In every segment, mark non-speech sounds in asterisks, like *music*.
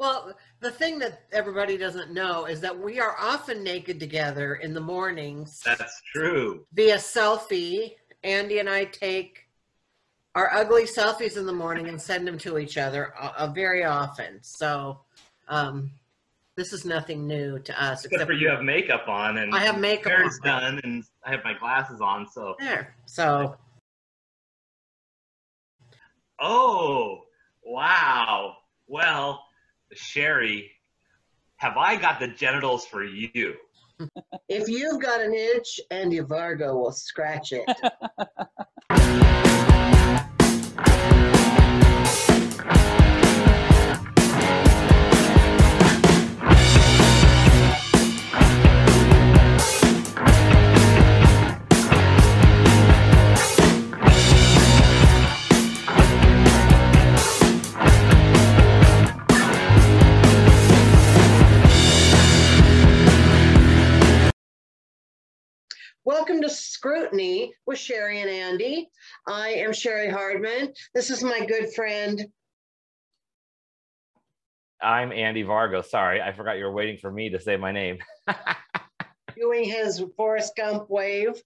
Well, the thing that everybody doesn't know is that we are often naked together in the mornings That's true. via selfie. Andy and I take our ugly selfies in the morning and send them to each other uh, uh, very often. So um, this is nothing new to us. Except for you have makeup on and I have makeup hair's on. done and I have my glasses on. So there. So oh wow. Well, Cheri, have I got the genitals for you? If you've got an itch, Andy Vargo will scratch it. *laughs* Welcome to Scrutiny with Cheri and Andy. I am Cheri Hardman. This is my good friend. I'm Andy Vargo. Sorry, I forgot you were waiting for me to say my name. *laughs* doing his Forrest Gump wave.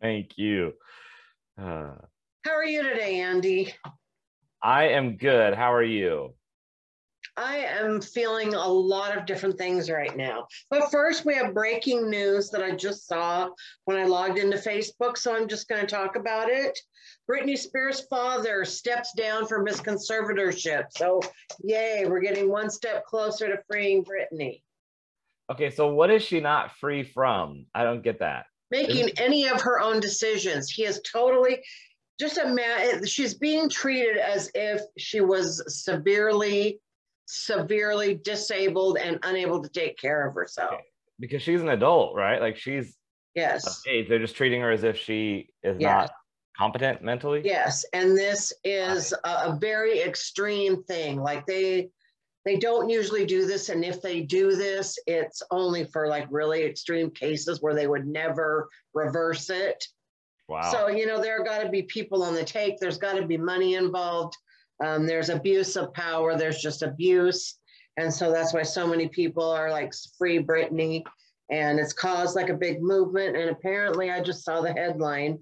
Thank you. Uh, How are you today, Andy? I am good. How are you? I am feeling a lot of different things right now. But first, we have breaking news that I just saw when I logged into Facebook. So I'm just going to talk about it. Britney Spears' father steps down from his conservatorship. So, yay, we're getting one step closer to freeing Britney. Okay, so what is she not free from? I don't get that. Making any of her own decisions. He is totally just a man. She's being treated as if she was severely severely disabled and unable to take care of herself. Because she's an adult, right? Like she's Yes. age. They're just treating her as if she is Yes. not competent mentally. Yes, and this is a, a very extreme thing. Like they they don't usually do this, and if they do this, it's only for like really extreme cases where they would never reverse it. Wow. So you know there got to be people on the take. There's got to be money involved. Um, there's abuse of power. There's just abuse, and so that's why so many people are like free Britney, and it's caused like a big movement. And apparently, I just saw the headline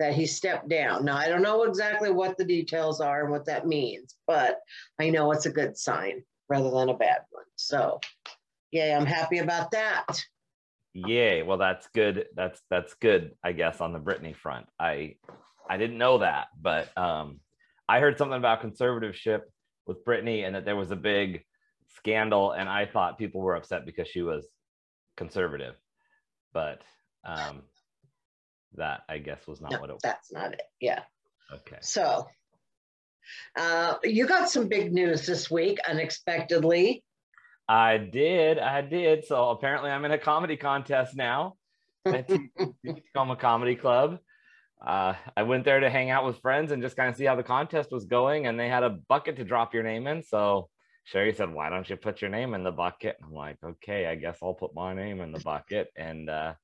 that he stepped down. Now I don't know exactly what the details are and what that means, but I know it's a good sign rather than a bad one. So, yay, I'm happy about that. Yay. Well, that's good. That's that's good, I guess, on the Britney front. I I didn't know that, but um I heard something about conservatorship with Britney and that there was a big scandal, and I thought people were upset because she was conservative. But um that I guess was not No, what it was. that's not it. Yeah. Okay. So, uh, you got some big news this week, unexpectedly. I did. I did. So apparently I'm in a comedy contest now *laughs* at Tacoma Comedy Club. Uh, I went there to hang out with friends and just kind of see how the contest was going. And they had a bucket to drop your name in. So Cheri said, Why don't you put your name in the bucket? I'm like, Okay, I guess I'll put my name in the bucket. And uh,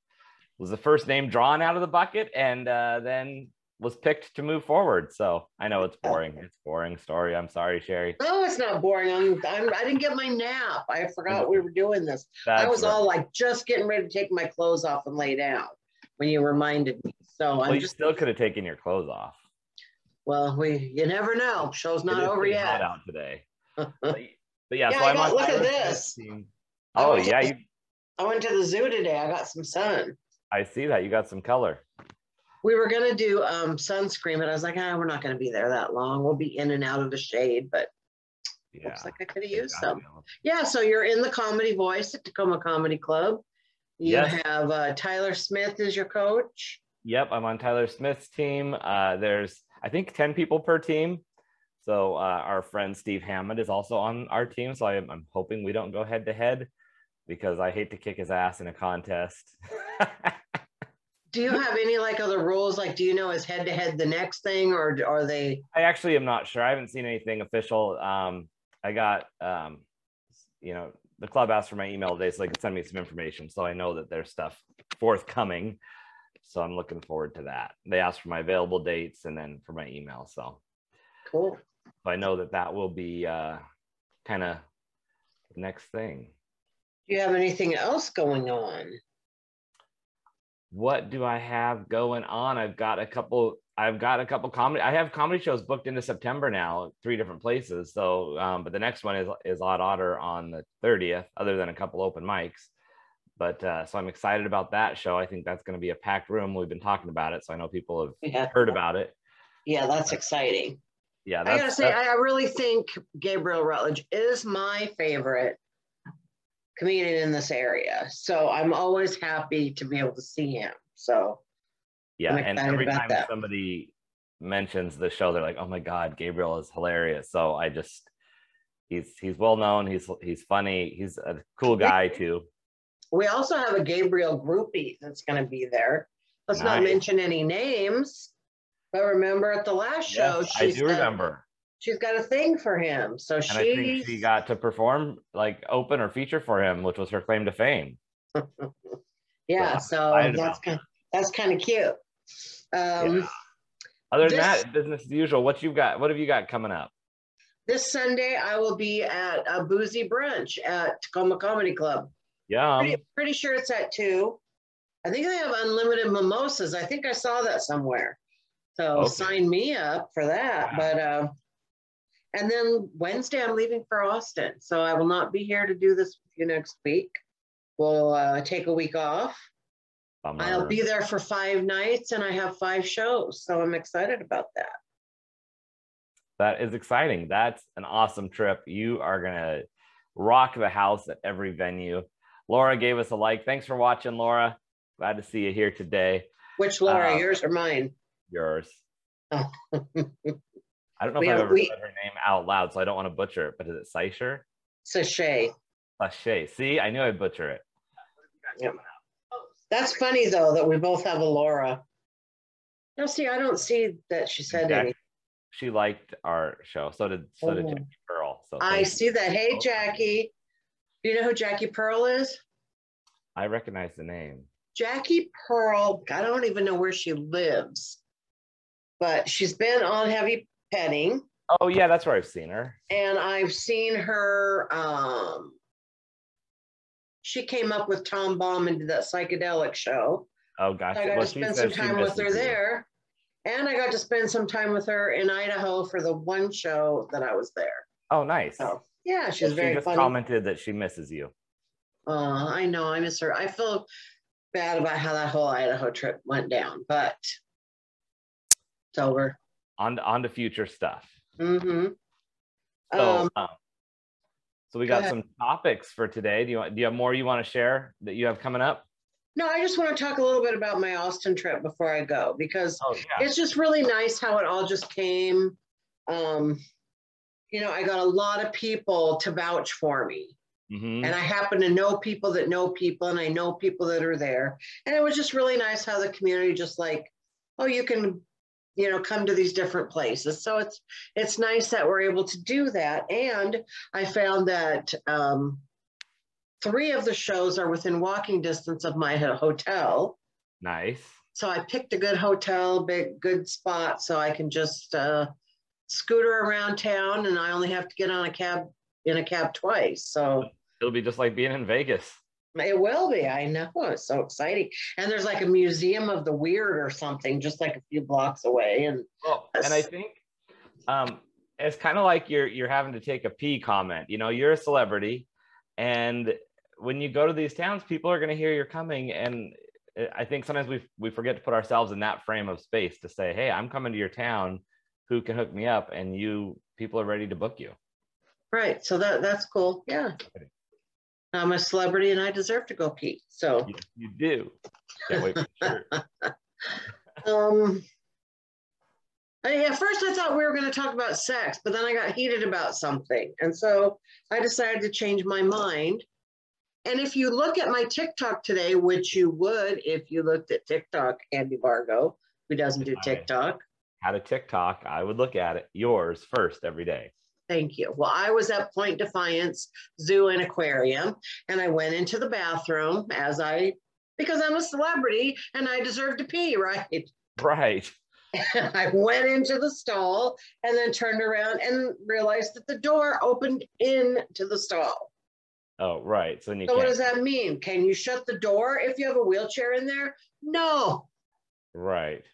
was the first name drawn out of the bucket and uh, then was picked to move forward. So I know it's boring. It's a boring story. I'm sorry, Cheri. No, it's not boring. I'm, I'm, I didn't get my nap. I forgot we were doing this. I was right. all like just getting ready to take my clothes off and lay down when you reminded me. So well, I'm you just, still could have taken your clothes off. well, we, you never know. Show's not over pretty hot yet. out today. *laughs* But, but yeah, Yeah, so I on look at this. Smith's team. I Oh yeah, the- you, I went to the zoo today. I got some sun. I see that you got some color. We were gonna do um, sunscreen, but I was like, ah, we're not gonna be there that long. We'll be in and out of the shade, but Yeah. looks like I could have used some. Yeah, so you're in the comedy voice at Tacoma Comedy Club. You Yes. have uh, Tyler Smith as your coach. Yep, I'm on Tyler Smith's team. Uh, there's I think 10 people per team. So uh, our friend Steve Hammond is also on our team. So I'm, I'm hoping we don't go head to head because I hate to kick his ass in a contest. *laughs* Do you have any like other rules? Like, do you know is head to head the next thing, or are they? I actually am not sure. I haven't seen anything official. Um, I got, um, you know, the club asked for my email today so they could send me some information. So I know that there's stuff forthcoming. So I'm looking forward to that. They asked for my available dates and then for my email. So Cool. I know that that will be uh, kind of next thing. Do you have anything else going on? What do I have going on? I've got a couple. I've got a couple comedy. I have comedy shows booked into September now, three different places. So, um, but the next one is is Odd Otter on the 30th, other than a couple open mics. But uh, so I'm excited about that show. I think that's going to be a packed room. We've been talking about it, so I know people have Yeah, heard about it. yeah, that's exciting. Yeah, I gotta say, that's- I I really think Gabriel Rutledge is my favorite comedian in this area. So I'm always happy to be able to see him. So yeah. And every time that. somebody mentions the show, they're like, "Oh my God, Gabriel is hilarious." So I just he's he's well known. He's he's funny. He's a cool guy too. We also have a Gabriel groupie that's going to be there. Let's not mention any names, but remember at the last show, Yes, I she's do got- remember. she's got a thing for him. So And I think she, she got to perform like open or feature for him, which was her claim to fame. *laughs* yeah. I'm So that's kind that's kind of cute. Um, Yeah. Other than This- that, business as usual. What you've got? What have you got coming up? This Sunday, I will be at a boozy brunch at Tacoma Comedy Club. Yeah. Pretty, pretty sure it's at two. I think they have unlimited mimosas. I think I saw that somewhere. So Okay. sign me up for that. Wow. But uh, and then Wednesday I'm leaving for Austin, so I will not be here to do this with you next week. We'll uh, take a week off. I'll be there for five nights, and I have five shows, so I'm excited about that. That is exciting. That's an awesome trip. You are gonna rock the house at every venue. Laura gave us a like. Thanks for watching, Laura. Glad to see you here today. Which Laura, Uh, yours or mine? Yours. Oh. I don't know *laughs* We if I've ever we- said her name out loud, so I don't want to butcher it. But is it Seisher? Sachet. Sachet. See, I knew I'd butcher it. That's funny though that we both have a Laura. No, see, I don't see that she said Jack- anything. She liked our show. So did so did Oh. Jackie Pearl. So I thank you. see that. Hey, Jackie. Do you know who Jackie Pearl is? I recognize the name. Jackie Pearl, I don't even know where she lives, but she's been on Heavy Petting, Oh yeah, that's where I've seen her. and I've seen her. Um, she came up with Tom Baum and did that psychedelic show. Oh gosh. I got Well, to spend some time with her there. And I got to spend some time with her in Idaho for the one show that I was there. Oh nice. So yeah, she's she very just funny. commented that she misses you. Uh, I know, I miss her. I feel bad about how that whole Idaho trip went down, but it's over. On on to future stuff. Mm-hmm. So, Um, um, so we got ahead. some topics for today. Do you want, do you have more you want to share that you have coming up? no, I just want to talk a little bit about my Austin trip before I go because Oh yeah. it's just really nice how it all just came. Um, you know, I got a lot of people to vouch for me. Mhm. And I happen to know people that know people, and I know people that are there. And it was just really nice how the community just like, oh, you can, you know, come to these different places. So it's it's nice that we're able to do that. And I found that um, three of the shows are within walking distance of my hotel. Nice. So I picked a good hotel, big good spot, so I can just uh, scooter around town, and I only have to get on a cab in a cab twice. So. It'll be just like being in Vegas. It will be. I know. It's so exciting. And there's like a museum of the weird or something, just like a few blocks away. And Well, and I think um, it's kind of like you're you're having to take a pee comment. You know, you're a celebrity, and when you go to these towns, people are going to hear you're coming, and uh, I think sometimes we we forget to put ourselves in that frame of space to say, "Hey, I'm coming to your town. Who can hook me up?" And you people are ready to book you. right. So that that's cool. Yeah. I'm a celebrity and I deserve to go pee. So You, you do. Can't wait for shirt. *laughs* um I, at first I thought we were going to talk about sex, but then I got heated about something. And so I decided to change my mind. And if you look at my TikTok today, which you would if you looked at TikTok, Andy Vargo, who doesn't do TikTok. Had a TikTok, I would look at it. Yours first every day. Thank you. Well, I was at Point Defiance Zoo and Aquarium, and I went into the bathroom as I, because I'm a celebrity and I deserve to pee, *laughs* right? Right. I went into the stall and then turned around and realized that the door opened into the stall. Oh, right. So then you So what does that mean? Can you shut the door if you have a wheelchair in there? No. Right.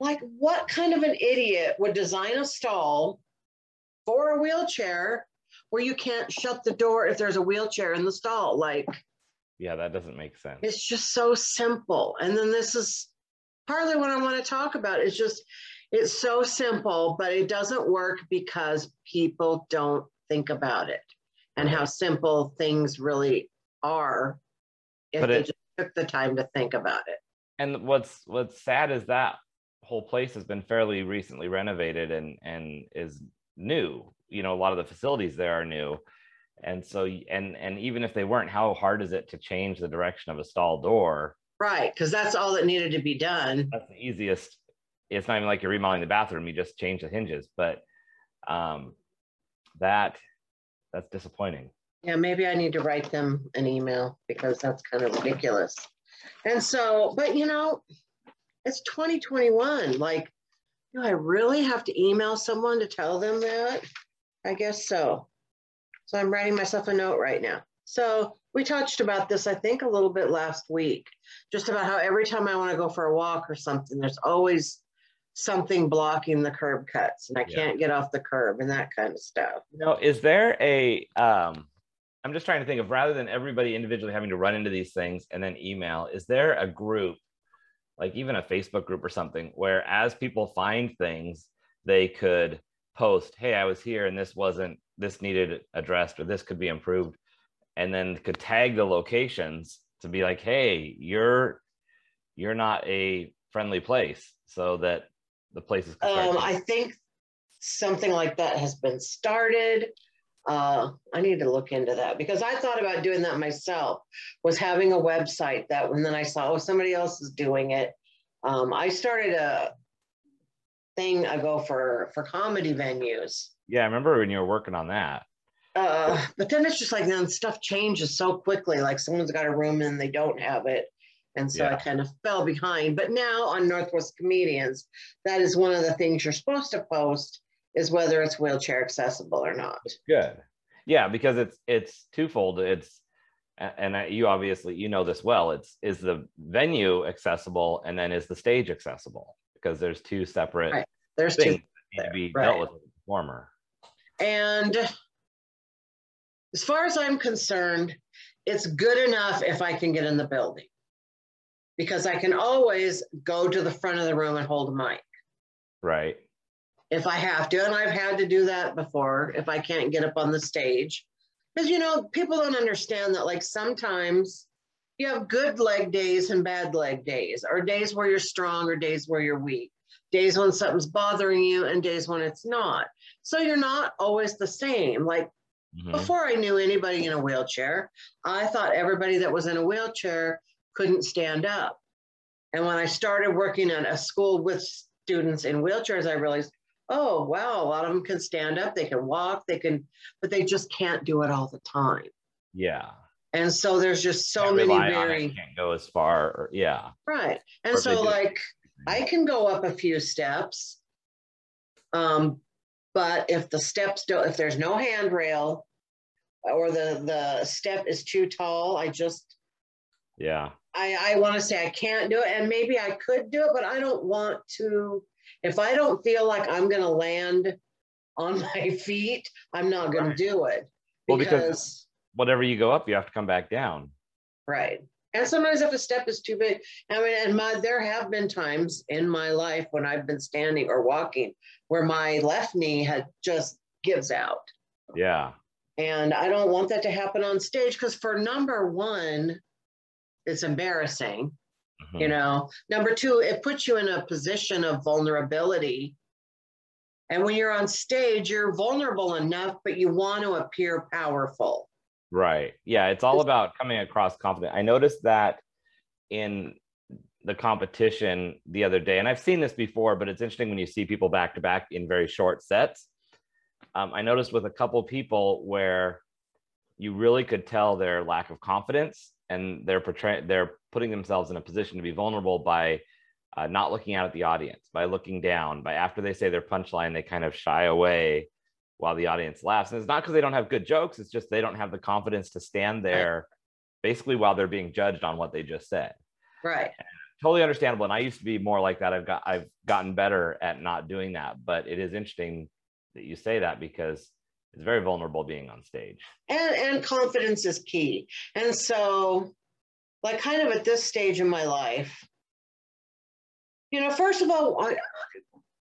Like, what kind of an idiot would design a stall for a wheelchair where you can't shut the door if there's a wheelchair in the stall? Like, Yeah, that doesn't make sense. it's just so simple. And then this is partly what I want to talk about. It's just, it's so simple, but it doesn't work because people don't think about it and how simple things really are if But they just took the time to think about it. and what's what's sad is that whole place has been fairly recently renovated and and is new you know a lot of the facilities there are new and so and and even if they weren't how hard is it to change the direction of a stall door Right, because that's all that needed to be done. that's the easiest it's not even like you're remodeling the bathroom you just change the hinges but um that that's disappointing Yeah, maybe I need to write them an email because that's kind of ridiculous. And so, but you know, it's 2021. Like, do I really have to email someone to tell them that? I guess so. So I'm writing myself a note right now. So we touched about this, I think, a little bit last week, just about how every time I want to go for a walk or something, there's always something blocking the curb cuts and I Yeah. can't get off the curb and that kind of stuff. you know is there a um i'm just trying to think of rather than everybody individually having to run into these things and then email is there a group like even a facebook group or something where as people find things they could post hey i was here and this wasn't this needed addressed or this could be improved and then could tag the locations to be like hey you're you're not a friendly place so that the places Um, I think something like that has been started. Uh, I need to look into that because I thought about doing that myself, was having a website that and then I saw, oh, somebody else is doing it. Um, I started a thing ago for, for comedy venues. yeah i remember when you were working on that Uh, but then it's just like then stuff changes so quickly. Like someone's got a room and they don't have it. And so I kind of fell behind. But now on Northwest Comedians, that is one of the things you're supposed to post is whether it's wheelchair accessible or not. good yeah because it's it's twofold it's and I, you obviously you know this well it's is the venue accessible and then is the stage accessible because there's two separate Right. There's things two. that need to be right. dealt with performer And as far as I'm concerned, it's good enough if I can get in the building. Because I can always go to the front of the room and hold a mic. right if I have to, and I've had to do that before if I can't get up on the stage. Because, you know, people don't understand that, like, sometimes you have good leg days and bad leg days, or days where you're strong, or days where you're weak, days when something's bothering you, and days when it's not. So you're not always the same. Like, Mhm. before I knew anybody in a wheelchair, I thought everybody that was in a wheelchair couldn't stand up. And when I started working at a school with students in wheelchairs, I realized, oh, wow, a lot of them can stand up, they can walk, they can, but they just can't do it all the time. yeah And so there's just so Can't many very, can't go as far or yeah right. And Or so, like, I can go up a few steps. Um, but if the steps don't, if there's no handrail or the, the step is too tall, I just, yeah I, I want to say I can't do it. And maybe I could do it, but I don't want to. If I don't feel like I'm going to land on *laughs* my feet, I'm not going Right. to do it. Well, because- because whatever you go up you have to come back down Right. And sometimes if a step is too big, I mean, and my there have been times in my life when I've been standing or walking where my left knee had just gives out. yeah And I don't want that to happen on stage because for number one, it's embarrassing, Mhm. you know. Number two, it puts you in a position of vulnerability. And when you're on stage, you're vulnerable enough, but you want to appear powerful. Right. Yeah, it's all about coming across confident. I noticed that in the competition the other day, and I've seen this before, but it's interesting when you see people back to back in very short sets. Um, I noticed with a couple people where you really could tell their lack of confidence and they're portraying they're putting themselves in a position to be vulnerable by uh, not looking out at the audience, by looking down, by after they say their punchline, they kind of shy away while the audience laughs. And it's not because they don't have good jokes, it's just they don't have the confidence to stand there basically while they're being judged on what they just said. Right. Totally understandable. And I used to be more like that. I've got I've gotten better at not doing that. But it is interesting that you say that because it's very vulnerable being on stage. And and confidence is key. And so, like kind of at this stage in my life, you know, first of all, I,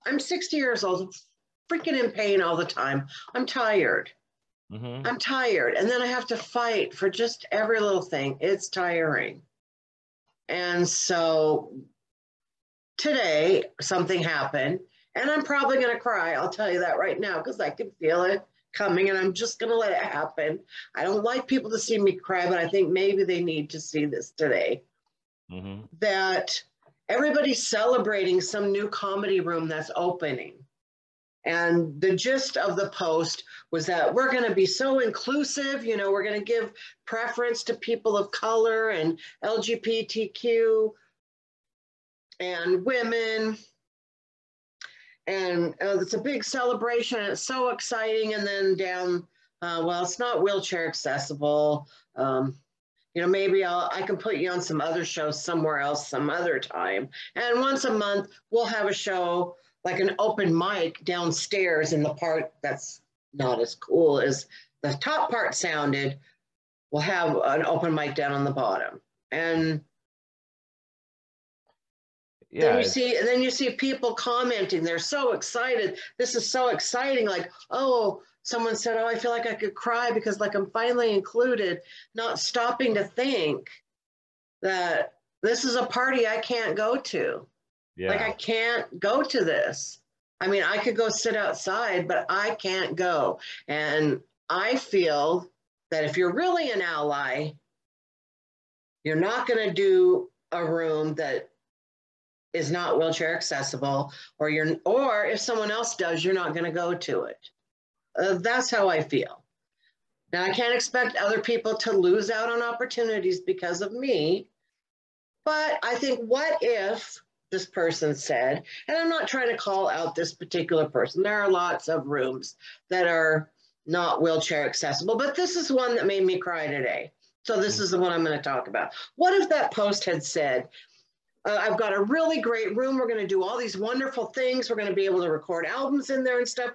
I'm 60 years old, freaking in pain all the time. I'm tired. Mhm. I'm tired. And then I have to fight for just every little thing. It's tiring. And so today, something happened, and I'm probably going to cry. I'll tell you that right now because I can feel it coming, and I'm just going to let it happen. I don't like people to see me cry, but I think maybe they need to see this today Mhm. that everybody's celebrating some new comedy room that's opening. And the gist of the post was that we're going to be so inclusive, you know, we're going to give preference to people of color and LGBTQ and women. And uh, it's a big celebration it's so exciting. And then down, uh, well, it's not wheelchair accessible. Um, you know, maybe I'll, I can put you on some other shows somewhere else some other time. And once a month, we'll have a show like an open mic downstairs in the part that's not as cool as the top part sounded. We'll have an open mic down on the bottom. And Yeah. then you see, then you see people commenting. They're so excited. This is so exciting. Like, oh, someone said, "Oh, I feel like I could cry because like I'm finally included." Not stopping to think that this is a party I can't go to. yeah. Like I can't go to this. I mean, I could go sit outside, but I can't go. And I feel that if you're really an ally, you're not going to do a room that is not wheelchair accessible, or you're, or if someone else does, you're not going to go to it. Uh, that's how I feel. Now, I can't expect other people to lose out on opportunities because of me. But I think, what if this person said, and I'm not trying to call out this particular person, there are lots of rooms that are not wheelchair accessible, but this is one that made me cry today. So, this is the one I'm going to talk about. What if that post had said, uh, I've got a really great room. We're going to do all these wonderful things. We're going to be able to record albums in there and stuff.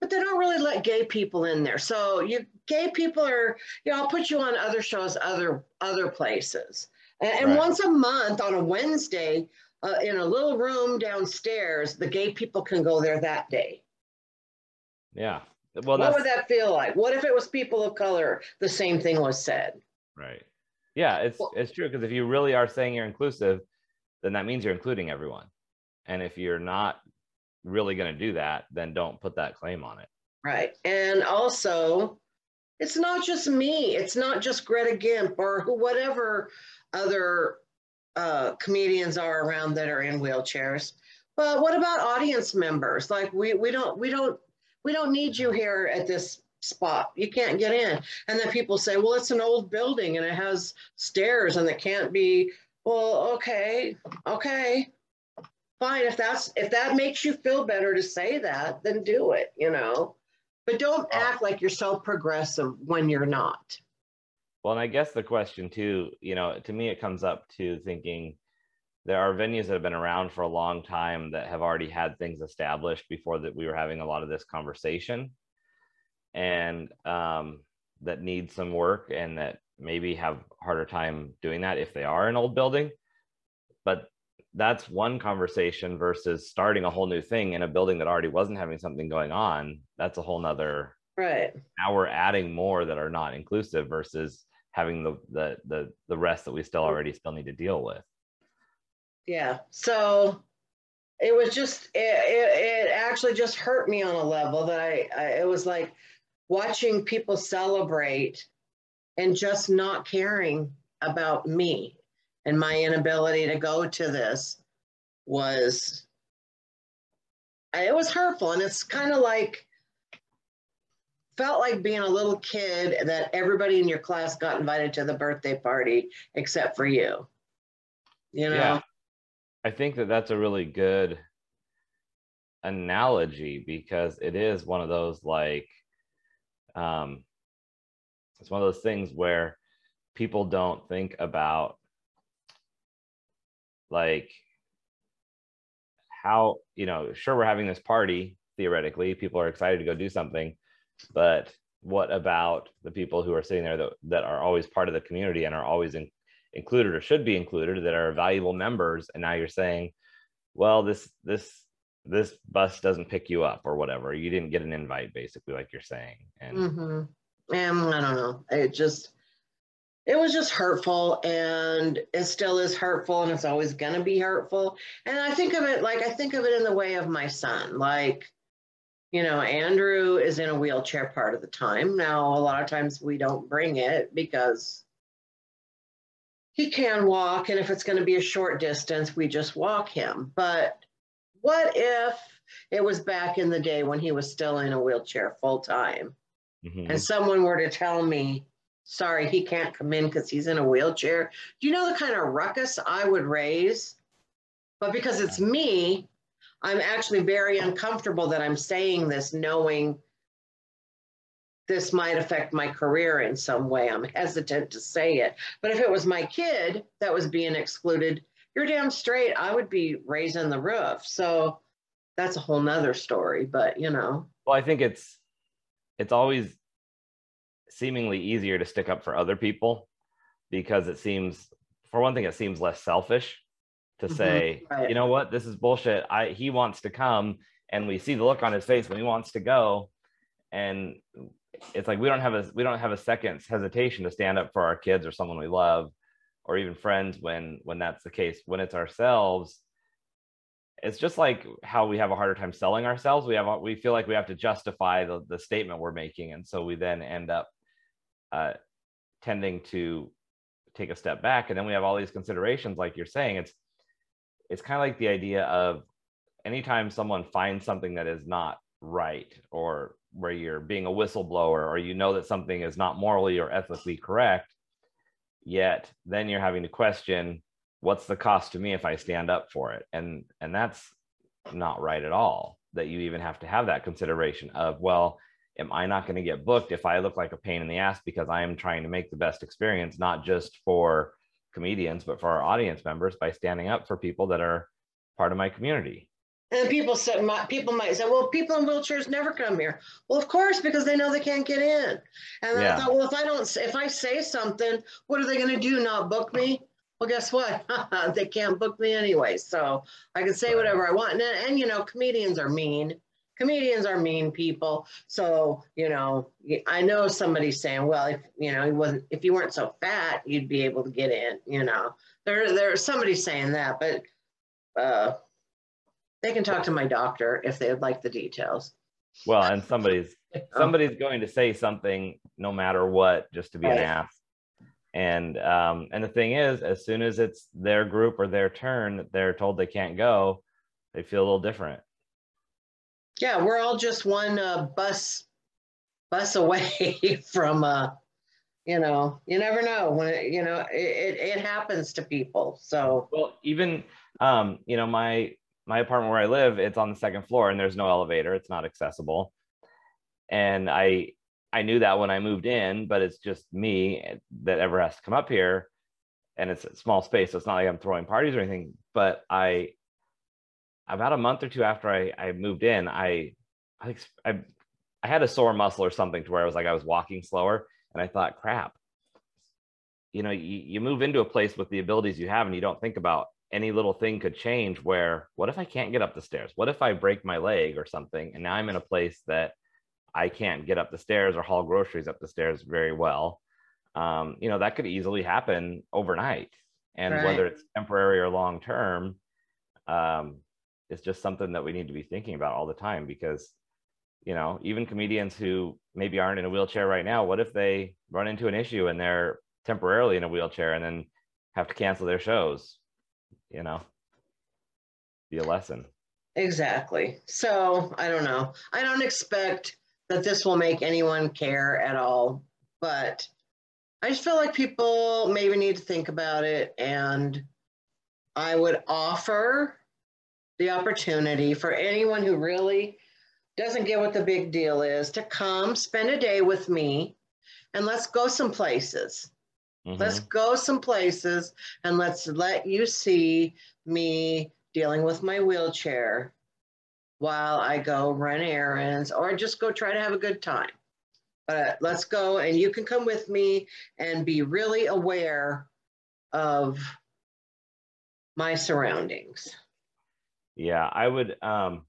But they don't really let gay people in there. So you gay people are, you know, I'll put you on other shows, other other places. And, and Right. once a month on a Wednesday, uh, in a little room downstairs, the gay people can go there that day. yeah. Well, what would that feel like? What if it was people of color? The same thing was said. right. Yeah, it's Well- it's true because if you really are saying you're inclusive, then that means you're including everyone. And if you're not really going to do that, then don't put that claim on it. Right. And also, it's not just me. It's not just Greta Gimp or who, whatever other uh, comedians are around that are in wheelchairs. But what about audience members? Like we we don't we don't we don't need you here at this spot. You can't get in. And then people say, well, it's an old building and it has stairs and it can't be. Well, okay, okay, fine. If that's if that makes you feel better to say that, then do it. You know. But don't act like you're so progressive when you're not. Well, and I guess the question too, you know, to me, it comes up to thinking there are venues that have been around for a long time that have already had things established before that we were having a lot of this conversation and um, that need some work and that maybe have harder time doing that if they are an old building. But that's one conversation versus starting a whole new thing in a building that already wasn't having something going on. That's a whole nother Right. now we're adding more that are not inclusive versus having the the the the rest that we still already still need to deal with. Yeah. So it was just it, it, it actually just hurt me on a level that I, I it was like watching people celebrate and just not caring about me. And my inability to go to this was it was hurtful. And it's kind of like felt like being a little kid that everybody in your class got invited to the birthday party except for you you know? Yeah. I think that that's a really good analogy because it is one of those like um it's one of those things where people don't think about like how you know sure we're having this party theoretically people are excited to go do something but what about the people who are sitting there that, that are always part of the community and are always in, included or should be included that are valuable members? And now you're saying well this this this bus doesn't pick you up or whatever you didn't get an invite basically like you're saying and hmm And I don't know. It just, it was just hurtful and it still is hurtful and it's always going to be hurtful. And I think of it like, I think of it in the way of my son. Like, you know, Andrew is in a wheelchair part of the time. Now, a lot of times we don't bring it because he can walk. And if it's going to be a short distance, we just walk him. But what if it was back in the day when he was still in a wheelchair full time? Mhm. and someone were to tell me, sorry, he can't come in because he's in a wheelchair, do you know the kind of ruckus I would raise? But because it's me, I'm actually very uncomfortable that I'm saying this, knowing this might affect my career in some way. I'm hesitant to say it. But if it was my kid that was being excluded, you're damn straight, I would be raising the roof. So that's a whole nother story, but you know. well i think it's it's always seemingly easier to stick up for other people because it seems for one thing it seems less selfish to Mhm, say right. you know what this is bullshit i he wants to come and we see the look on his face when he wants to go and it's like we don't have a we don't have a second's hesitation to stand up for our kids or someone we love or even friends when when that's the case when it's ourselves it's just like how we have a harder time selling ourselves. We have we feel like we have to justify the, the statement we're making. And so we then end up uh, tending to take a step back. And then we have all these considerations like you're saying it's it's kind of like the idea of anytime someone finds something that is not right or where you're being a whistleblower or you know that something is not morally or ethically correct yet then you're having to question what's the cost to me if i stand up for it? And and that's not right at all that you even have to have that consideration of well am i not going to get booked if i look like a pain in the ass because i am trying to make the best experience not just for comedians but for our audience members by standing up for people that are part of my community And people said, my, people might say, well, people in wheelchairs never come here. Well, of course, because they know they can't get in. And Yeah. I thought, well, if I don't, if I say something, what are they going to do? Not book me? Well, guess what? *laughs* they can't book me anyway. So I can say whatever I want. And, and you know, comedians are mean. Comedians are mean people. So you know, I know somebody's saying, well, if you know, he wasn't, if you weren't so fat, you'd be able to get in. You know, there, there's somebody saying that, but. uh they can talk to my doctor if they would like the details. well and somebody's *laughs* somebody's going to say something no matter what just to be an ass and um and the thing is as soon as it's their group or their turn they're told they can't go they feel a little different Yeah, we're all just one uh, bus bus *laughs* away from uh, you know, you never know when it, you know it, it, it happens to people. So well even um you know my my apartment where i live it's on the second floor and there's no elevator it's not accessible. And i i knew that when i moved in but it's just me that ever has to come up here. And it's a small space so it's not like i'm throwing parties or anything but i about a month or two after i i moved in i i i, I had a sore muscle or something to where i was like i was walking slower and i thought crap. You know you, you move into a place with the abilities you have and you don't think about any little thing could change where what if i can't get up the stairs? What if i break my leg or something and now i'm in a place that i can't get up the stairs or haul groceries up the stairs very well? Um, you know that could easily happen overnight. And Right. whether it's temporary or long term um, it's just something that we need to be thinking about all the time because you know even comedians who maybe aren't in a wheelchair right now what if they run into an issue and they're temporarily in a wheelchair and then have to cancel their shows you know be a lesson exactly. So I don't know. I don't expect that this will make anyone care at all, but I just feel like people maybe need to think about it and I would offer the opportunity for anyone who really doesn't get what the big deal is to come spend a day with me and let's go some places. Let's Mhm. go some places and let's let you see me dealing with my wheelchair while I go run errands or just go try to have a good time. But let's go and you can come with me and be really aware of my surroundings. Yeah, I would um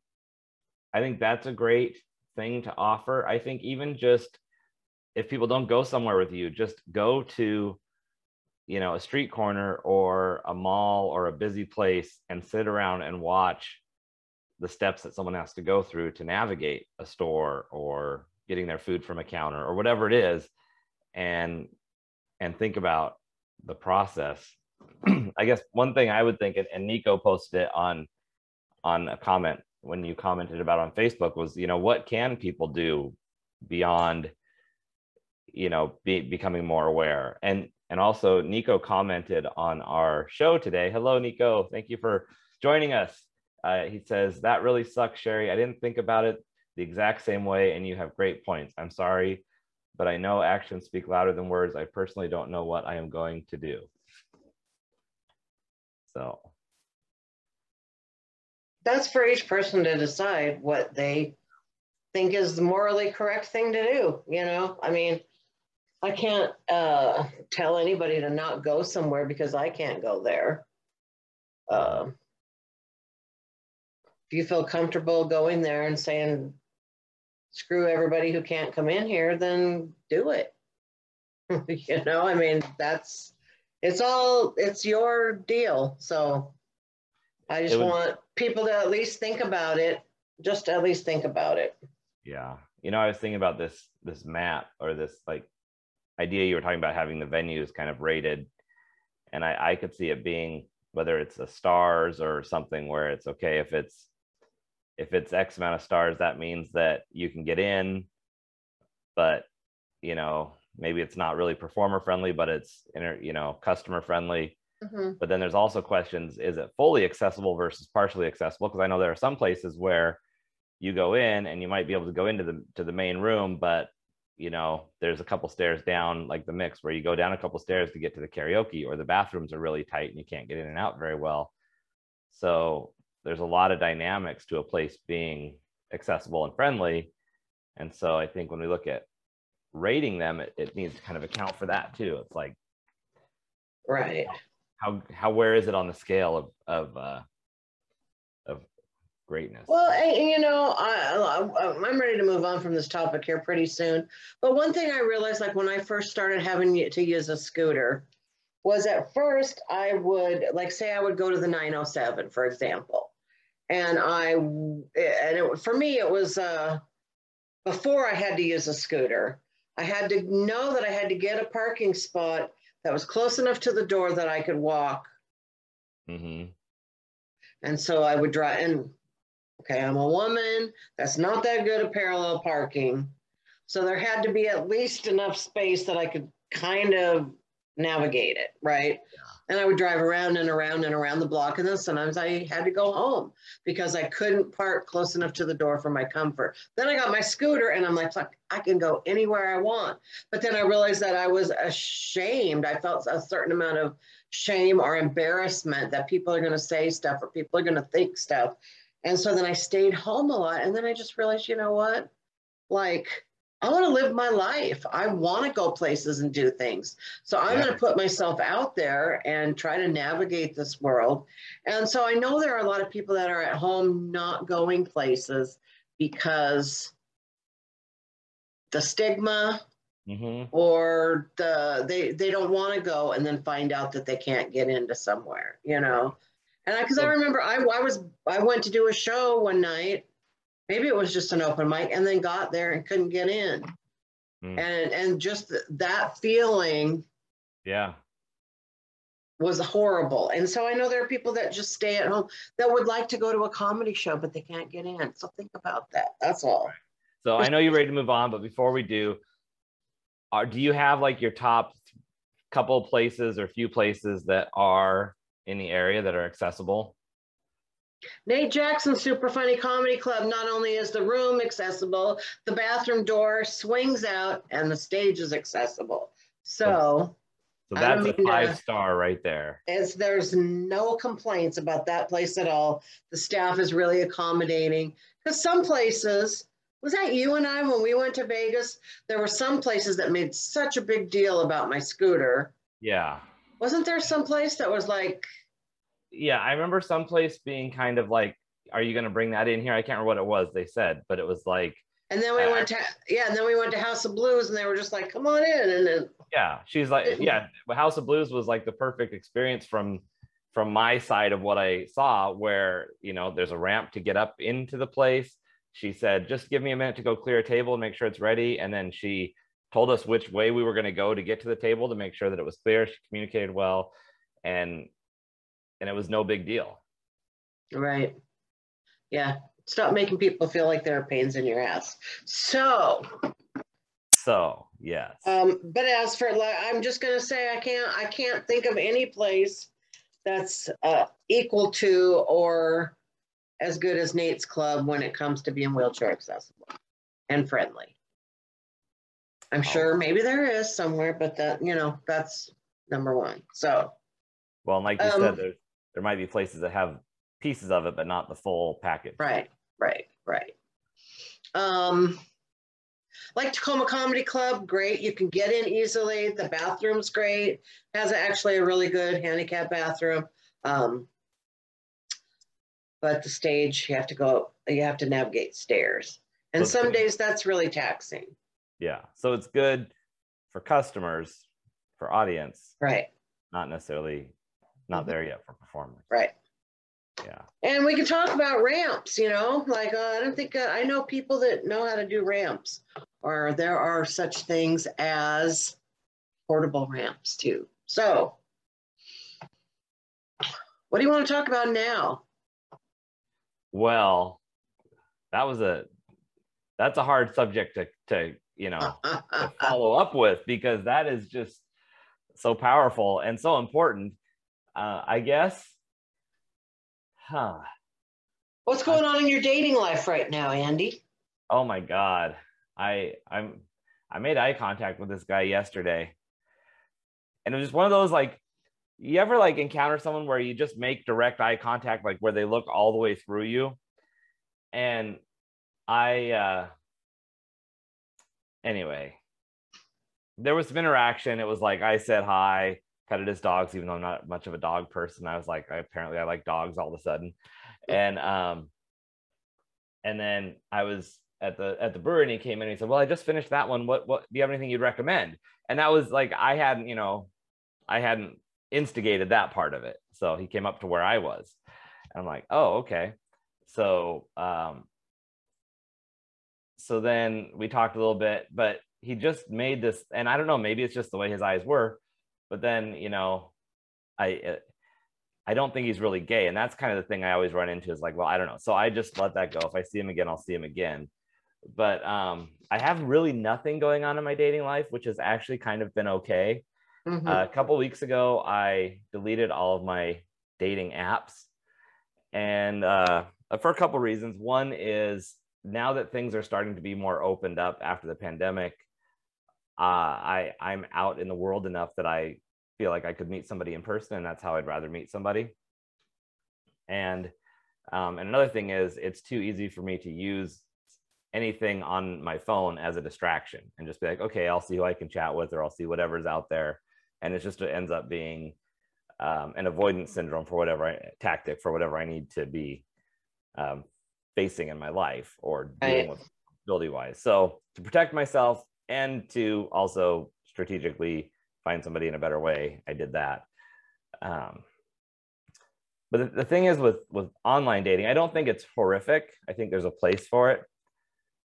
I think that's a great thing to offer. I think even just if people don't go somewhere with you, just go to you know, a street corner or a mall or a busy place and sit around and watch the steps that someone has to go through to navigate a store or getting their food from a counter or whatever it is and and think about the process. *clears throat* I guess one thing I would think and, Nico posted it on on a comment when you commented about on Facebook was, you know, what can people do beyond, you know, be, becoming more aware? And and also Nico commented on our show today. Hello, Nico. Thank you for joining us. Uh, he says that really sucks, Cheri. I didn't think about it the exact same way, and you have great points. I'm sorry, but I know actions speak louder than words. I personally don't know what I am going to do. So That's for each person to decide what they think is the morally correct thing to do. You know, I mean, I can't uh, tell anybody to not go somewhere because I can't go there. Um, if you feel comfortable going there and saying, screw everybody who can't come in here, then do it. *laughs* you know, I mean, that's it's all it's your deal. So I just would- want people to at least think about it. Just at least think about it. Yeah. You know, I was thinking about this this map or this like idea you were talking about having the venues kind of rated. And I, I could see it being whether it's a stars or something where it's okay if it's if it's X amount of stars, that means that you can get in, but you know, maybe it's not really performer friendly, but it's inter, you know, customer friendly. Mm-hmm. But then there's also questions: is it fully accessible versus partially accessible? Because I know there are some places where you go in and you might be able to go into the to the main room, but you know, there's a couple stairs down, like the mix, where you go down a couple stairs to get to the karaoke, or the bathrooms are really tight and you can't get in and out very well. So there's a lot of dynamics to a place being accessible and friendly. And so I think when we look at rating them, it, it needs to kind of account for that too. It's like Right. how how where is it on the scale of of uh, greatness? Well, and, you know, I, I'm ready to move on from this topic here pretty soon. But one thing I realized, like when I first started having to use a scooter, was at first I would, like, say I would go to the 907, for example, and I, and it, for me, it was uh, before I had to use a scooter. I had to know that I had to get a parking spot that was close enough to the door that I could walk hmm and so I would drive, and okay, I'm a woman that's not that good at parallel parking. So there had to be at least enough space that I could kind of navigate it, right? And I would drive around and around and around the block. And then sometimes I had to go home because I couldn't park close enough to the door for my comfort. Then I got my scooter and I'm like, fuck, I can go anywhere I want. But then I realized that I was ashamed. I felt a certain amount of shame or embarrassment that people are going to say stuff or people are going to think stuff. And so then I stayed home a lot. And then I just realized, you know what? Like, I want to live my life. I want to go places and do things. So I'm Yeah. going to put myself out there and try to navigate this world. And so I know there are a lot of people that are at home not going places because the stigma hmm or the they they don't want to go and then find out that they can't get into somewhere you know and i because i So- remember I, I was i went to do a show one night. Maybe it was just an open mic and then got there and couldn't get in. Mm. and and just th- that feeling Yeah. was horrible. And so i know there are people that just stay at home that would like to go to a comedy show but they can't get in. So think about that. That's all. So I know you're ready to move on, but before we do, are do you have like your top couple places or few places that are in the area that are accessible. Nate Jackson Super Funny Comedy Club. Not only is the room accessible, the bathroom door swings out and the stage is accessible. So So that's a mean to- five star right there. as there's no complaints about that place at all. The staff is really accommodating. Because some places, was that you and I when we went to Vegas? There were some places that made such a big deal about my scooter. Yeah. Wasn't there some place that was like, Yeah. I remember someplace being kind of like, are you going to bring that in here? I can't remember what it was they said, but it was like, and then we Uh, went to, yeah, and then we went to House of Blues and they were just like, come on in. And then, yeah, she's like, yeah, House of Blues was like the perfect experience from from my side of what I saw, where you know there's a ramp to get up into the place. She said, just give me a minute to go clear a table and make sure it's ready. And then she told us which way we were going to go to get to the table to make sure that it was clear. She communicated well, and and it was no big deal. right. Yeah. Stop making people feel like there are pains in your ass. So, So yes, Um, but as for like, I'm just gonna say I can't I can't think of any place that's uh, equal to or as good as Nate's Club when it comes to being wheelchair accessible and friendly. I'm Oh. sure maybe there is somewhere, but that you know that's number one. So well, and like you um, said, there there might be places that have pieces of it, but not the full package. right, right, right. Um, like Tacoma Comedy Club, great. You can get in easily. The bathroom's great. Has actually a really good handicap bathroom. Um, but the stage, you have to go. You have to navigate stairs, and So some days that's really taxing. Yeah. So it's good for customers, for audience, Right, not necessarily not Mhm. there yet for performers. right. Yeah. And we can talk about ramps. You know, like uh, I don't think uh, I know people that know how to do ramps, or there are such things as portable ramps too. So, what do you want to talk about now? Well, that was a that's a hard subject to to you know to *laughs* follow up with because that is just so powerful and so important. Uh, I guess. Huh. What's going on in your dating life right now, Andy? Oh my god. I I'm I made eye contact with this guy yesterday. And it was just one of those like you ever like encounter someone where you just make direct eye contact like where they look all the way through you? And I uh anyway, there was some interaction. It was like I said hi, petted his dogs, even though I'm not much of a dog person. I was like, I, apparently I like dogs all of a sudden. *laughs* And um and then I was at the at the brewery and he came in and he said, Well, I just finished that one. What what do you have anything you'd recommend? And that was like I hadn't, you know, I hadn't instigated that part of it. So he came up to where I was. And I'm like, oh, okay. So um so then we talked a little bit, but he just made this, and I don't know, maybe it's just the way his eyes were, but then you know, I uh, I don't think he's really gay, and that's kind of the thing I always run into is like, well, I don't know. So I just let that go. If I see him again, I'll see him again. But um, I have really nothing going on in my dating life, which has actually kind of been okay. Mhm. Uh, a couple weeks ago, I deleted all of my dating apps, and uh, for a couple reasons. One is now that things are starting to be more opened up after the pandemic, uh, I I'm out in the world enough that I feel like I could meet somebody in person, and that's how I'd rather meet somebody. And um, and another thing is, it's too easy for me to use anything on my phone as a distraction and just be like, okay, I'll see who I can chat with, or I'll see whatever's out there, and it's just it ends up being um, an avoidance syndrome for whatever I, tactic for whatever I need to be um, facing in my life or dealing Right. with ability wise. So to protect myself and to also strategically find somebody in a better way, I did that. Um, but the, the thing is with with online dating, I don't think it's horrific. I think there's a place for it.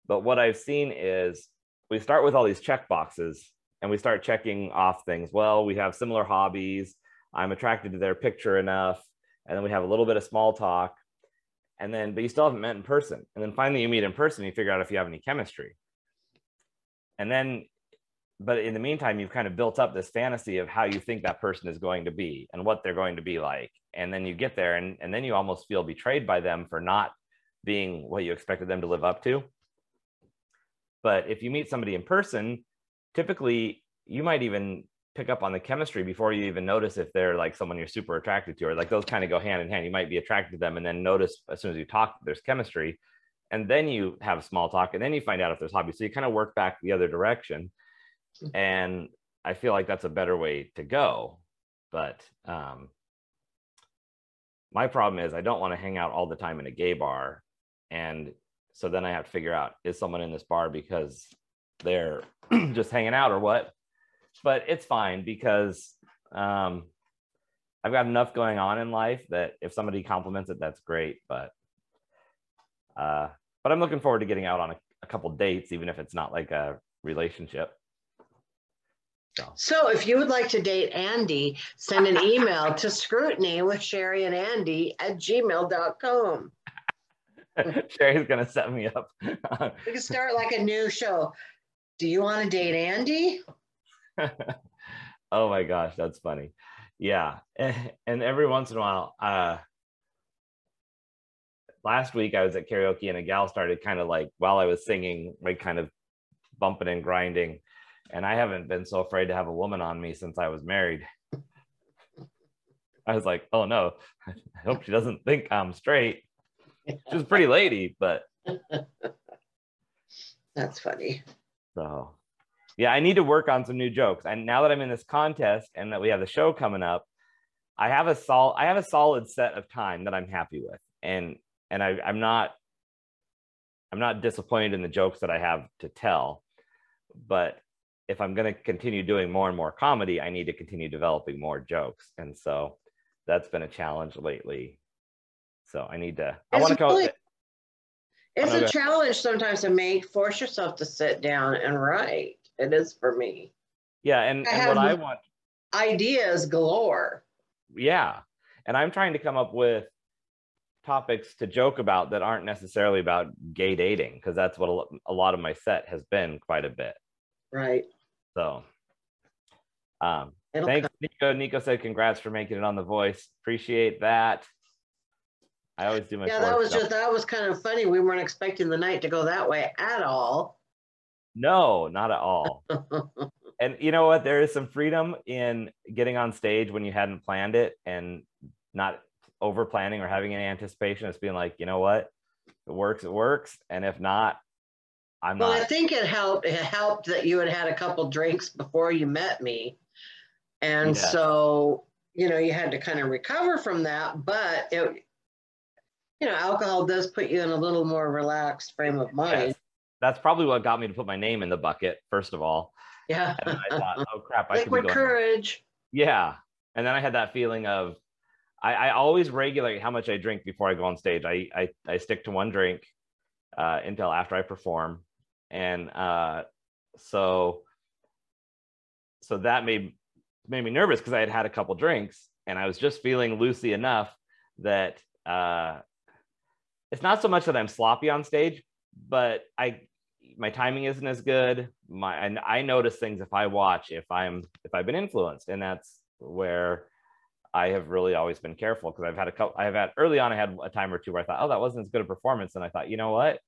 But what I've seen is we start with all these check boxes and we start checking off things. Well, we have similar hobbies. I'm attracted to their picture enough. And then we have a little bit of small talk. And then, but you still haven't met in person. And then finally you meet in person, you figure out if you have any chemistry. And then but in the meantime, you've kind of built up this fantasy of how you think that person is going to be and what they're going to be like. And then you get there and, and then you almost feel betrayed by them for not being what you expected them to live up to. But if you meet somebody in person, typically you might even pick up on the chemistry before you even notice if they're like someone you're super attracted to, or like those kind of go hand in hand. You might be attracted to them and then notice as soon as you talk, there's chemistry. And then you have small talk and then you find out if there's hobbies. So you kind of work back the other direction. And I feel like that's a better way to go. But um, my problem is I don't want to hang out all the time in a gay bar. And so then I have to figure out is someone in this bar because they're *clears throat* just hanging out or what? But it's fine because um, I've got enough going on in life that if somebody compliments it, that's great. But uh, but I'm looking forward to getting out on a, a couple dates, even if it's not like a relationship. So. So if you would like to date Andy, send an email to scrutiny with Cheri and Andy at gmail.com. *laughs* Cheri's gonna set me up. We can start like a new show. Do you want to date Andy? *laughs* oh my gosh, that's funny. Yeah, and, and every once in a while, uh, last week I was at karaoke and a gal started kind of like while I was singing, like kind of bumping and grinding, and I haven't been so afraid to have a woman on me since I was married. I was like, oh no, *laughs* I hope she doesn't think I'm straight. She's a pretty lady, but *laughs* That's funny. So, yeah, I need to work on some new jokes. And now that I'm in this contest and that we have the show coming up, I have a sol I have a solid set of time that I'm happy with, and and I, I'm not I'm not disappointed in the jokes that I have to tell, but if I'm going to continue doing more and more comedy, I need to continue developing more jokes, and so that's been a challenge lately. So I need to. I want to oh, go. really- It's a challenge sometimes to make, force yourself to sit down and write. It is for me. Yeah, and, I and what I want Ideas galore. yeah and i'm trying to come up with topics to joke about that aren't necessarily about gay dating because that's what a lot of my set has been quite a bit Right. so um It'll thanks come. nico nico said congrats for making it on the voice appreciate that i always do my Yeah, that was Gump. just that was kind of funny. We weren't expecting the night to go that way at all. No not at all *laughs* and you know what there is some freedom in getting on stage when you hadn't planned it and not over planning or having any anticipation it's being like you know what if it works it works and if not i'm not. Well, I think it helped. It helped that you had had a couple drinks before you met me, and Yeah. so you know you had to kind of recover from that. But it, you know, alcohol does put you in a little more relaxed frame of mind. yes. That's probably what got me to put my name in the bucket first of all. Yeah. and then i thought *laughs* oh crap i should be Liquid going courage. yeah. And then i had that feeling of I, I always regulate how much i drink before i go on stage. I i, I stick to one drink uh, until after i perform. And uh, so so that made made me nervous because i had had a couple drinks and i was just feeling loosey enough that uh, it's not so much that i'm sloppy on stage but i my timing isn't as good my and i notice things if i watch if i'm if i've been influenced and that's where i have really always been careful because i've had a couple i've had early on i had a time or two where i thought oh that wasn't as good a performance and i thought you know what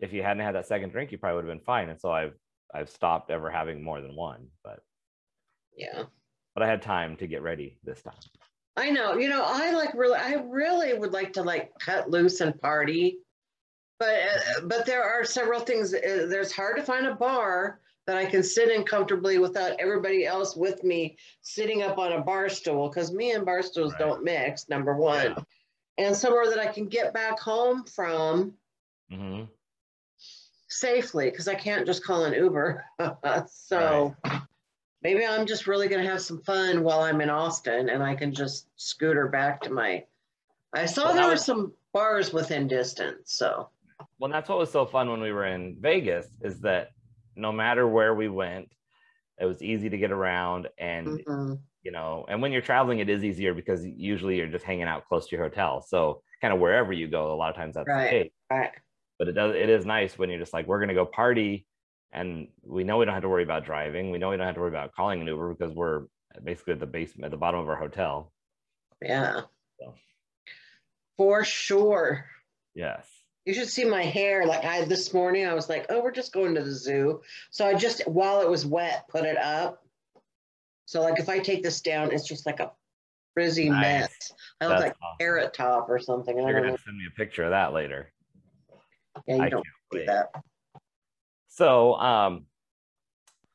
if you hadn't had that second drink you probably would have been fine and so i've i've stopped ever having more than one but Yeah. but i had time to get ready this time I know. You know, I like really, I really would like to like cut loose and party, but uh, but there are several things. Uh, there's hard to find a bar that I can sit in comfortably without everybody else with me sitting up on a bar stool because me and bar stools Right. don't mix. Number one, Yeah. and somewhere that I can get back home from hmm safely because I can't just call an Uber. *laughs* so maybe I'm just really going to have some fun while I'm in Austin and I can just scooter back to my. I saw Well, there were some bars within distance. So well that's what was so fun when we were in vegas is that no matter where we went it was easy to get around and mhm. you know and when you're traveling it is easier because usually you're just hanging out close to your hotel so kind of wherever you go a lot of times that's Right. the case Right. but it does it is nice when you're just like we're gonna go party and we know we don't have to worry about driving. We know we don't have to worry about calling an Uber because we're basically at the basement, at the bottom of our hotel. Yeah. So. For sure. Yes. You should see my hair. Like I this morning, I was like, oh, we're just going to the zoo. So I just while it was wet, put it up. So like if I take this down, it's just like a frizzy Nice. mess. I look That's like awesome. carrot top or something. You're gonna know. send me a picture of that later. Yeah, you I don't can't see that. So um,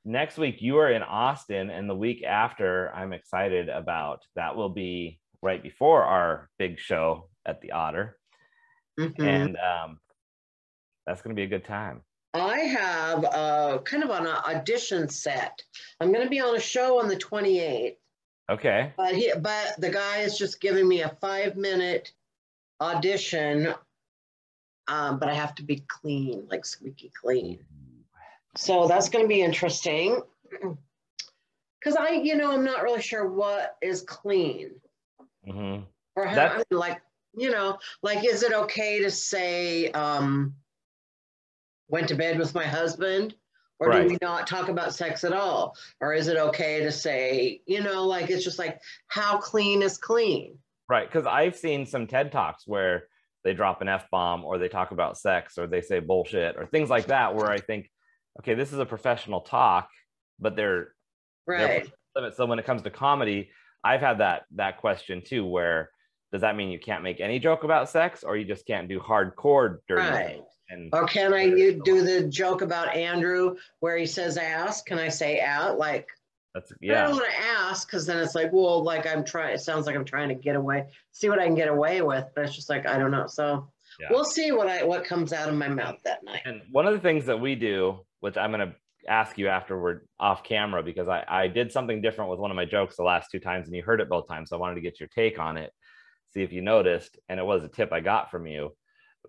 next week you are in Austin, and the week after, I'm excited about. That will be right before our big show at the Otter, Mhm. and um, that's going to be a good time. I have uh, kind of an audition set. I'm going to be on a show on the 28th, Okay. but he, but the guy is just giving me a five minute audition. Um, but I have to be clean, like squeaky clean. So that's going to be interesting. *clears throat* Because I, you know, I'm not really sure what is clean Mm-hmm. or how, I mean, like, you know, like, is it okay to say, um, went to bed with my husband? Or do we not talk about sex at all? Or is it okay to say, you know, like, it's just like, how clean is clean? Right, because I've seen some TED talks where they drop an f bomb, or they talk about sex, or they say bullshit, or things like that. Where I think, okay, this is a professional talk, but they're Right. limit. So when it comes to comedy, I've had that that question too, where does that mean you can't make any joke about sex, or you just can't do hardcore dirty Right. jokes? And Or can I you do the joke about Andrew where he says ass? Can I say out? Like, that's yeah I don't want to ask because then it's like, well, like I'm trying, it sounds like I'm trying to get away, see what I can get away with. But it's just like, I don't know. So Yeah. we'll see what I what comes out of my mouth that night. and one of the things that we do, which I'm gonna ask you after we're off camera, because I I did something different with one of my jokes the last two times, and you heard it both times. So I wanted to get your take on it, see if you noticed, and it was a tip I got from you.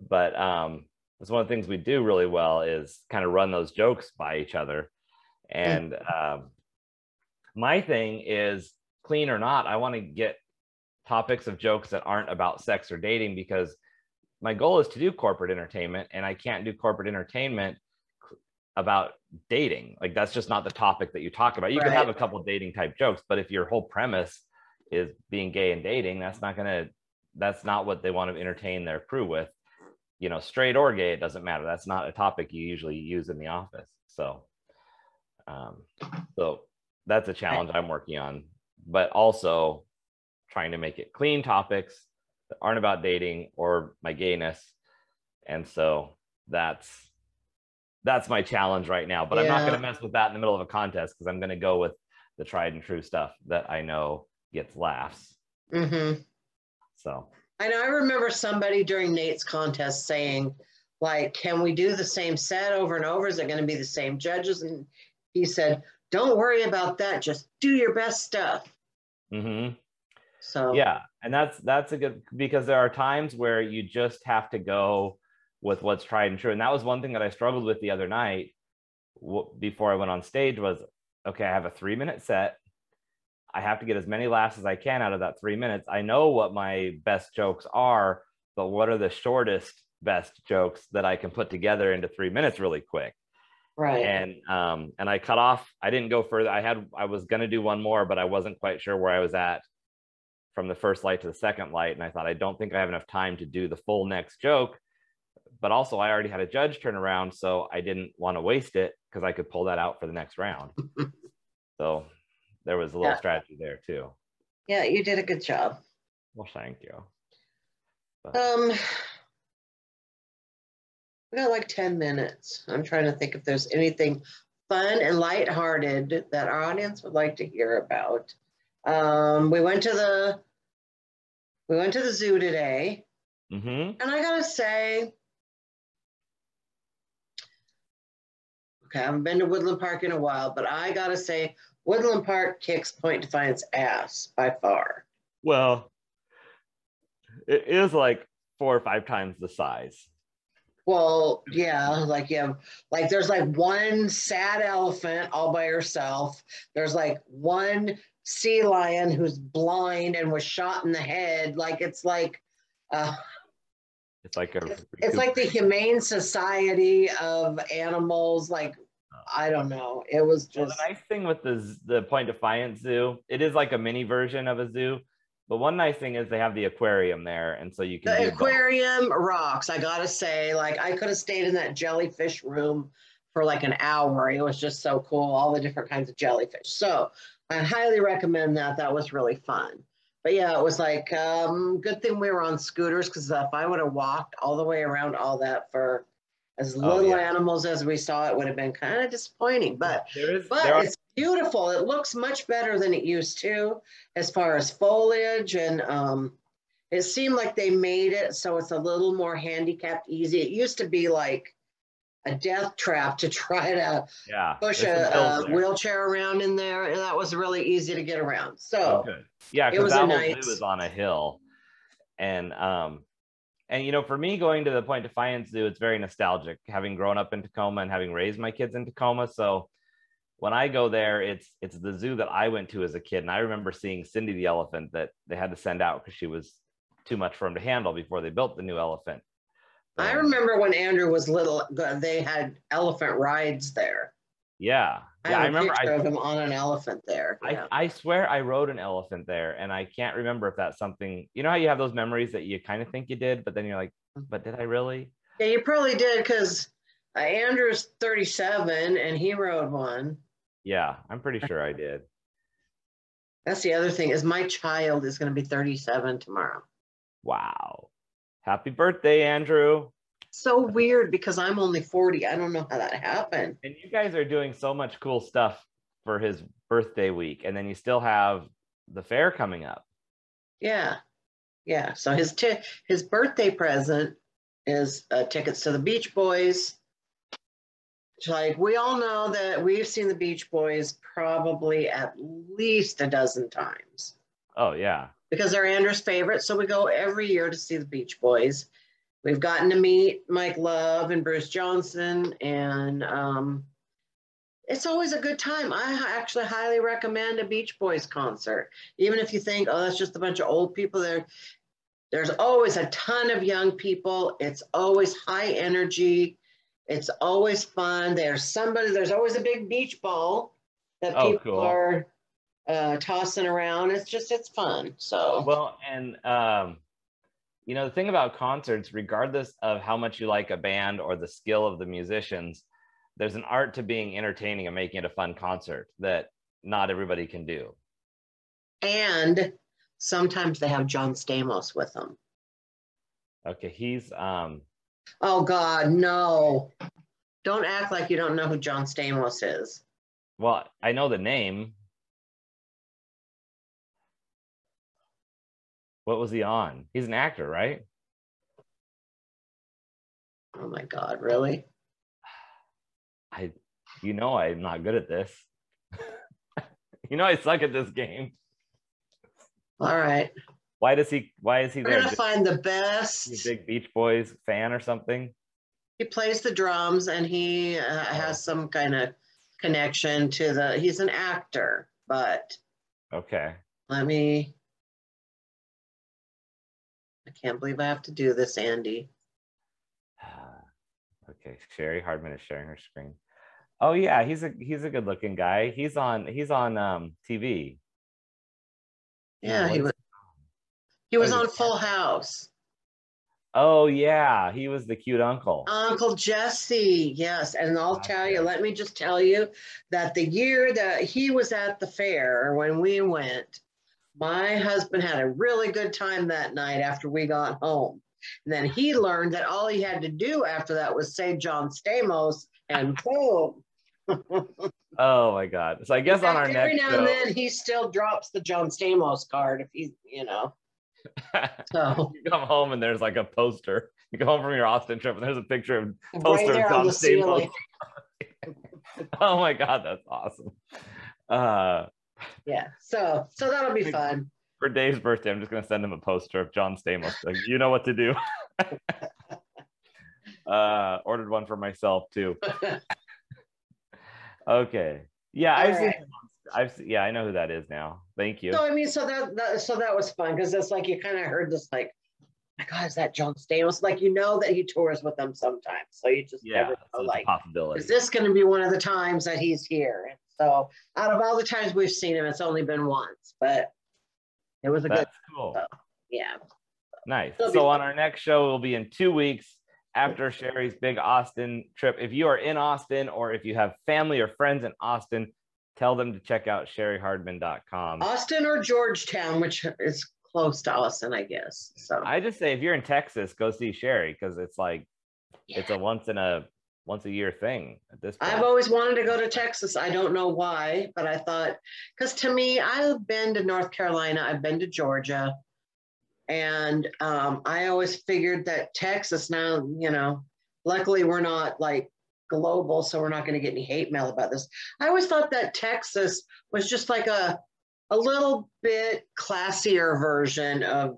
But um, it's one of the things we do really well is kind of run those jokes by each other. And um, my thing is clean or not, I want to get topics of jokes that aren't about sex or dating because my goal is to do corporate entertainment and I can't do corporate entertainment about dating. Like that's just not the topic that you talk about. You can have a Right. couple dating type jokes, but if your whole premise is being gay and dating, that's not to that's not what they want to entertain their crew with. You know, straight or gay, it doesn't matter. That's not a topic you usually use in the office. So um so that's a challenge I'm working on, but also trying to make it clean topics that aren't about dating or my gayness. And so that's that's my challenge right now. But I'm not going to mess with that in the middle of a contest because I'm going to go with the tried and true stuff that I know gets laughs. hmm So I know. I remember somebody during Nate's contest saying, like, can we do the same set over and over? Is it going to be the same judges? And he said, don't worry about that. Just do your best stuff. Mm-hmm. So yeah, and that's that's a good because there are times where you just have to go with what's tried and true. And that was one thing that I struggled with the other night w- before I went on stage was okay, I have a three minute set. I have to get as many laughs as I can out of that three minutes. I know what my best jokes are, but what are the shortest best jokes that I can put together into three minutes really quick? right. and um and i cut off i didn't go further i had i was going to do one more but i wasn't quite sure where i was at from the first light to the second light and i thought i don't think i have enough time to do the full next joke but also i already had a judge turn around so i didn't want to waste it because i could pull that out for the next round *laughs* so there was a little Yeah. strategy there too yeah, you did a good job. well thank you Um, we got like 10 minutes. I'm trying to think if there's anything fun and lighthearted that our audience would like to hear about. Um, we went to the we went to the zoo today, mm-hmm. and I gotta say, okay, I haven't been to Woodland Park in a while, but I gotta say, Woodland Park kicks Point Defiance ass by far. well it is like four or five times the size Well, yeah, like yeah, like there's like one sad elephant all by herself. There's like one sea lion who's blind and was shot in the head. Like it's like uh, it's like a it's like the humane society of animals. Like I don't know. It was Well, just the nice thing with the the Point Defiance Zoo, it is like a mini version of a zoo. But one nice thing is they have the aquarium there, and so you can. the do both. aquarium rocks. I gotta say, like I could have stayed in that jellyfish room for like an hour. It was just so cool, all the different kinds of jellyfish. So I highly recommend that. That was really fun. But yeah, it was like um, good thing we were on scooters because if I would have walked all the way around all that for as Oh, little yeah. animals as we saw, it would have been kind of disappointing. But There is. but are, it's beautiful. It looks much better than it used to as far as foliage and um it seemed like they made it so it's a little more handicapped easy. It used to be like a death trap to *laughs* try to yeah. push a, a wheelchair around in there. And that was really easy to get around. Oh, So good. Yeah, it because was a nice- zoo is on a hill, and um, and you know, for me going to the Point Defiance Zoo, it's very nostalgic, having grown up in Tacoma and having raised my kids in Tacoma. So when I go there, it's it's the zoo that I went to as a kid, and I remember seeing Cindy the elephant that they had to send out because she was too much for him to handle before they built the new elephant. I remember when Andrew was little, they had elephant rides there. Yeah, yeah, I a remember. I, of him on an elephant there. Yeah. I, I swear I rode an elephant there and I can't remember if that's something you know how you have those memories that you kind of think you did, but then you're like, but did I really? Yeah, you probably did because uh, Andrew's 37 and he rode one. Yeah, I'm pretty sure I did. That's the other thing is my child is going to be 37 tomorrow. Wow. Happy birthday, Andrew. So weird because I'm only 40. I don't know how that happened. And you guys are doing so much cool stuff for his birthday week. And then you still have the fair coming up. Yeah. Yeah. So his ti- his birthday present is uh, tickets to the Beach Boys. It's Like we all know that we've seen the Beach Boys probably at least a dozen times. Oh, yeah. because they're Andrew's favorite. So we go every year to see the Beach Boys. We've gotten to meet Mike Love and Bruce Johnston, and um, it's always a good time. I actually highly recommend a Beach Boys concert, even if you think, oh, that's just a bunch of old people there. There's always a ton of young people. It's always high energy. It's always fun. There's somebody. There's always a big beach ball that Oh, people cool. are uh, tossing around. It's just it's fun. So Well, and um, you know, the thing about concerts, regardless of how much you like a band or the skill of the musicians, there's an art to being entertaining and making it a fun concert that not everybody can do. and sometimes they have John Stamos with them. Okay, he's um Oh God, no! Don't act like you don't know who John Stamos is. well, I know the name. What was he on? He's an actor, right? Oh my God, really? *sighs* I you know I'm not good at this. *laughs* you know I suck at this game. All right, Why does he why is he we're there? gonna find the best. big Beach Boys fan or something? He plays the drums, and he uh, has some kind of connection to the. He's an actor, but Okay. let me. I can't believe I have to do this, Andy. *sighs* okay, Cheri Hardman is sharing her screen. Oh yeah, he's a he's a good looking guy. He's on he's on um TV. Yeah, he was. He was on? Full House. Oh yeah, he was the cute uncle. Uncle Jesse, yes. And I'll tell you, let me just tell you that the year that he was at the fair when we went, my husband had a really good time that night after we got home. And then he learned that all he had to do after that was say John Stamos and *laughs* boom. Oh my god. So I guess on our Every next now show, and then he still drops the John Stamos card if he's, you know. *laughs* So you come home and there's like a poster. You go home from your Austin trip and there's a picture of right Poster of John Stamos. *laughs* oh my god, that's awesome. Uh Yeah. So so that'll be fun. for Dave's birthday, I'm just gonna send him a poster of John Stamos. Like, you know what to do. *laughs* uh ordered one for myself too. *laughs* Okay. Yeah, All I've right. on- I've yeah, I know who that is now. Thank you. So I mean, so that, that so that was fun because it's like you kind of heard this like my God, is that John Stamos? Like you know that he tours with them sometimes, so you just Yeah, never know. it's Like, possibility. is this going to be one of the times that he's here? So, out of all the times we've seen him, it's only been once, but it was a good, That's cool. yeah. Nice. It'll So on fun. our next show will be in two weeks after Cheri's big Austin trip. If you are in Austin or if you have family or friends in Austin, tell them to check out cherihardman.com. Austin or Georgetown, which is close to Austin, I guess. So I just say if you're in Texas, go see Cheri because it's like it's a once in a once a year thing at this point. I've always wanted to go to Texas. I don't know why, but I thought, because to me, I've been to North Carolina, I've been to Georgia, and um, I always figured that Texas now, you know, luckily we're not like global, so we're not going to get any hate mail about this. I always thought that Texas was just like a a little bit classier version of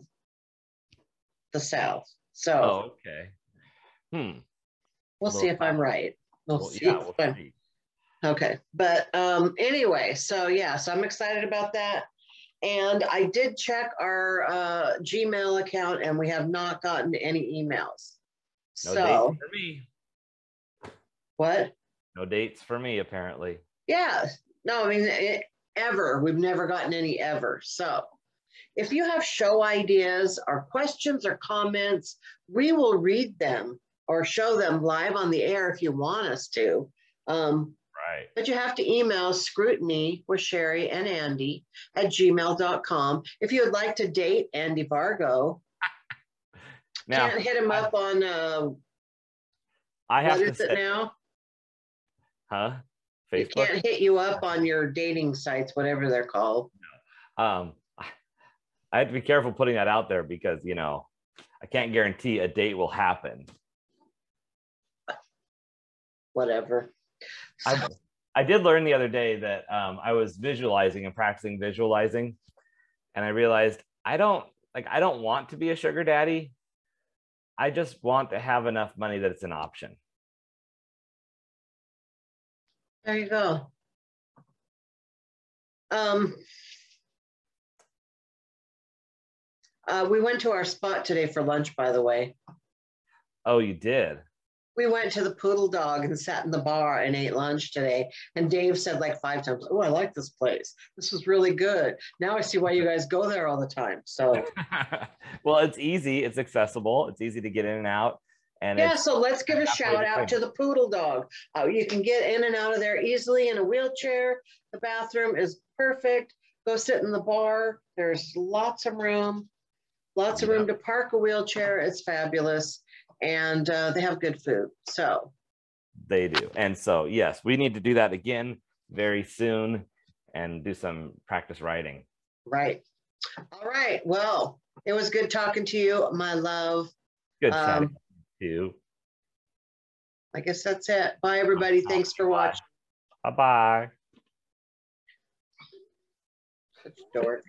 the South. So oh, okay. Hmm. We'll see if I'm right. We'll, Well, see yeah, we'll I'm see. Okay, but um, anyway, so yeah, so I'm excited about that. And I did check our uh, Gmail account and we have not gotten any emails. No so, dates for me. what? No dates for me, apparently. Yeah, no, I mean, it, ever. We've never gotten any ever. So, if you have show ideas or questions or comments, we will read them or show them live on the air if you want us to. Um, Right. But you have to email scrutiny with Cheri and Andy at gmail.com. If you would like to date Andy Vargo, *laughs* Now can't hit him I- up on uh, I have what to is it say, now? huh? It Facebook. can't hit you up on your dating sites, whatever they're called. um i have to be careful putting that out there because you know i can't guarantee a date will happen Whatever. I, I did learn the other day that um, i was visualizing and practicing visualizing and i realized i don't like i don't want to be a sugar daddy i just want to have enough money that it's an option There you go. Um, uh, we went to our spot today for lunch, by the way. oh you did We went to the Poodle Dog and sat in the bar and ate lunch today. And Dave said like five times, "Oh, I like this place. This was really good." Now I see why you guys go there all the time. So *laughs* well it's easy it's accessible it's easy to get in and out and yeah, so let's give a shout out to the Poodle Dog. Uh, you can get in and out of there easily in a wheelchair. The bathroom is perfect. Go sit in the bar. There's lots of room, lots of room to park a wheelchair. It's fabulous, and uh, they have good food. So They do. And so, yes, we need to do that again very soon and do some practice writing. right, all right. Well, it was good talking to you, my love. Good Um, chatting too. I guess that's it. Bye, everybody. Thanks for watching. Bye bye. Dork.